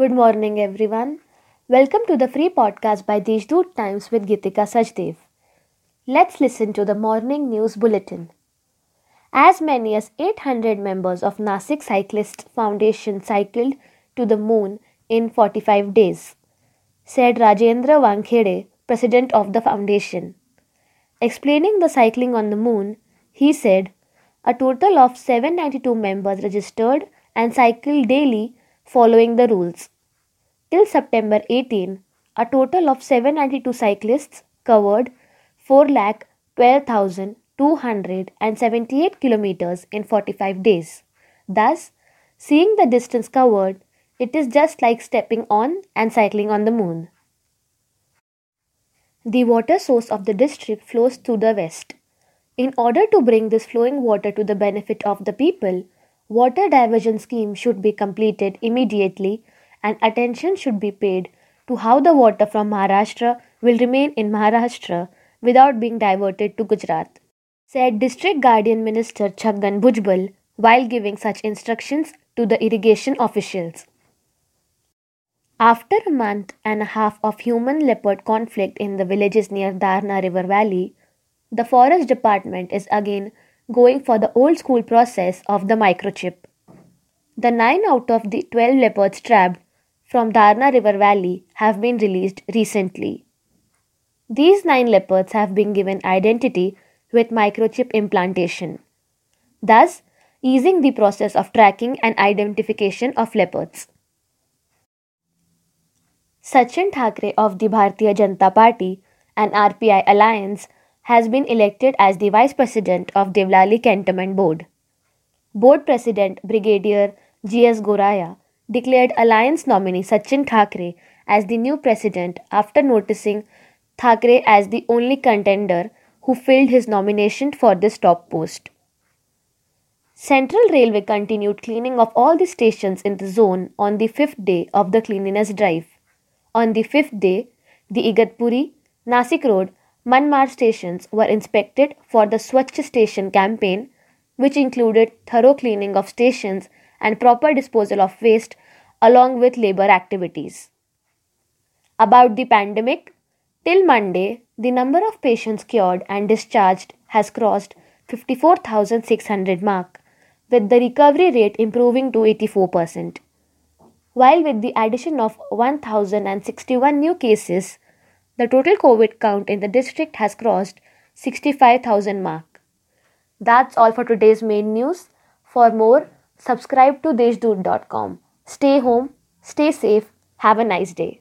Good morning, everyone. Welcome to the free podcast by Deshdoot Times with Gitika Sajdev. Let's listen to the morning news bulletin. As many as 800 members of Nasik Cyclist Foundation cycled to the moon in 45 days, said Rajendra Wankhede, president of the foundation. Explaining the cycling on the moon, he said, a total of 792 members registered and cycled daily following the rules. Till September 18, a total of 792 cyclists covered 4,12,278 kilometers in 45 days. Thus, seeing the distance covered, it is just like stepping on and cycling on the moon. The water source of the district flows to the west. In order to bring this flowing water to the benefit of the people, Water diversion scheme should be completed immediately and attention should be paid to how the water from Maharashtra will remain in Maharashtra without being diverted to Gujarat, said District Guardian Minister Chhagan Bhujbal while giving such instructions to the irrigation officials. After a month and a half of human leopard conflict in the villages near Darna River Valley, the Forest Department is again going for the old school process of the microchip. The 9 out of the 12 leopards trapped from Darna River Valley have been released recently. These 9 leopards have been given identity with microchip implantation, thus easing the process of tracking and identification of leopards. Sachin Thakre of the Bharatiya Janata Party and RPI Alliance has been elected as the Vice President of Devlali Cantonment Board. Board President Brigadier G.S. Goraya declared Alliance nominee Sachin Thakre as the new president after noticing Thakre as the only contender who filled his nomination for this top post. Central Railway continued cleaning of all the stations in the zone on the fifth day of the cleanliness drive. On the fifth day, the Igatpuri, Nasik Road, Manmad stations were inspected for the Swachh Station campaign, which included thorough cleaning of stations and proper disposal of waste along with labor activities. About the pandemic, till Monday, the number of patients cured and discharged has crossed 54,600 mark, with the recovery rate improving to 84%. While with the addition of 1,061 new cases, the total COVID count in the district has crossed 65,000 mark. That's all for today's main news. For more, subscribe to deshdoot.com. Stay home, stay safe, have a nice day.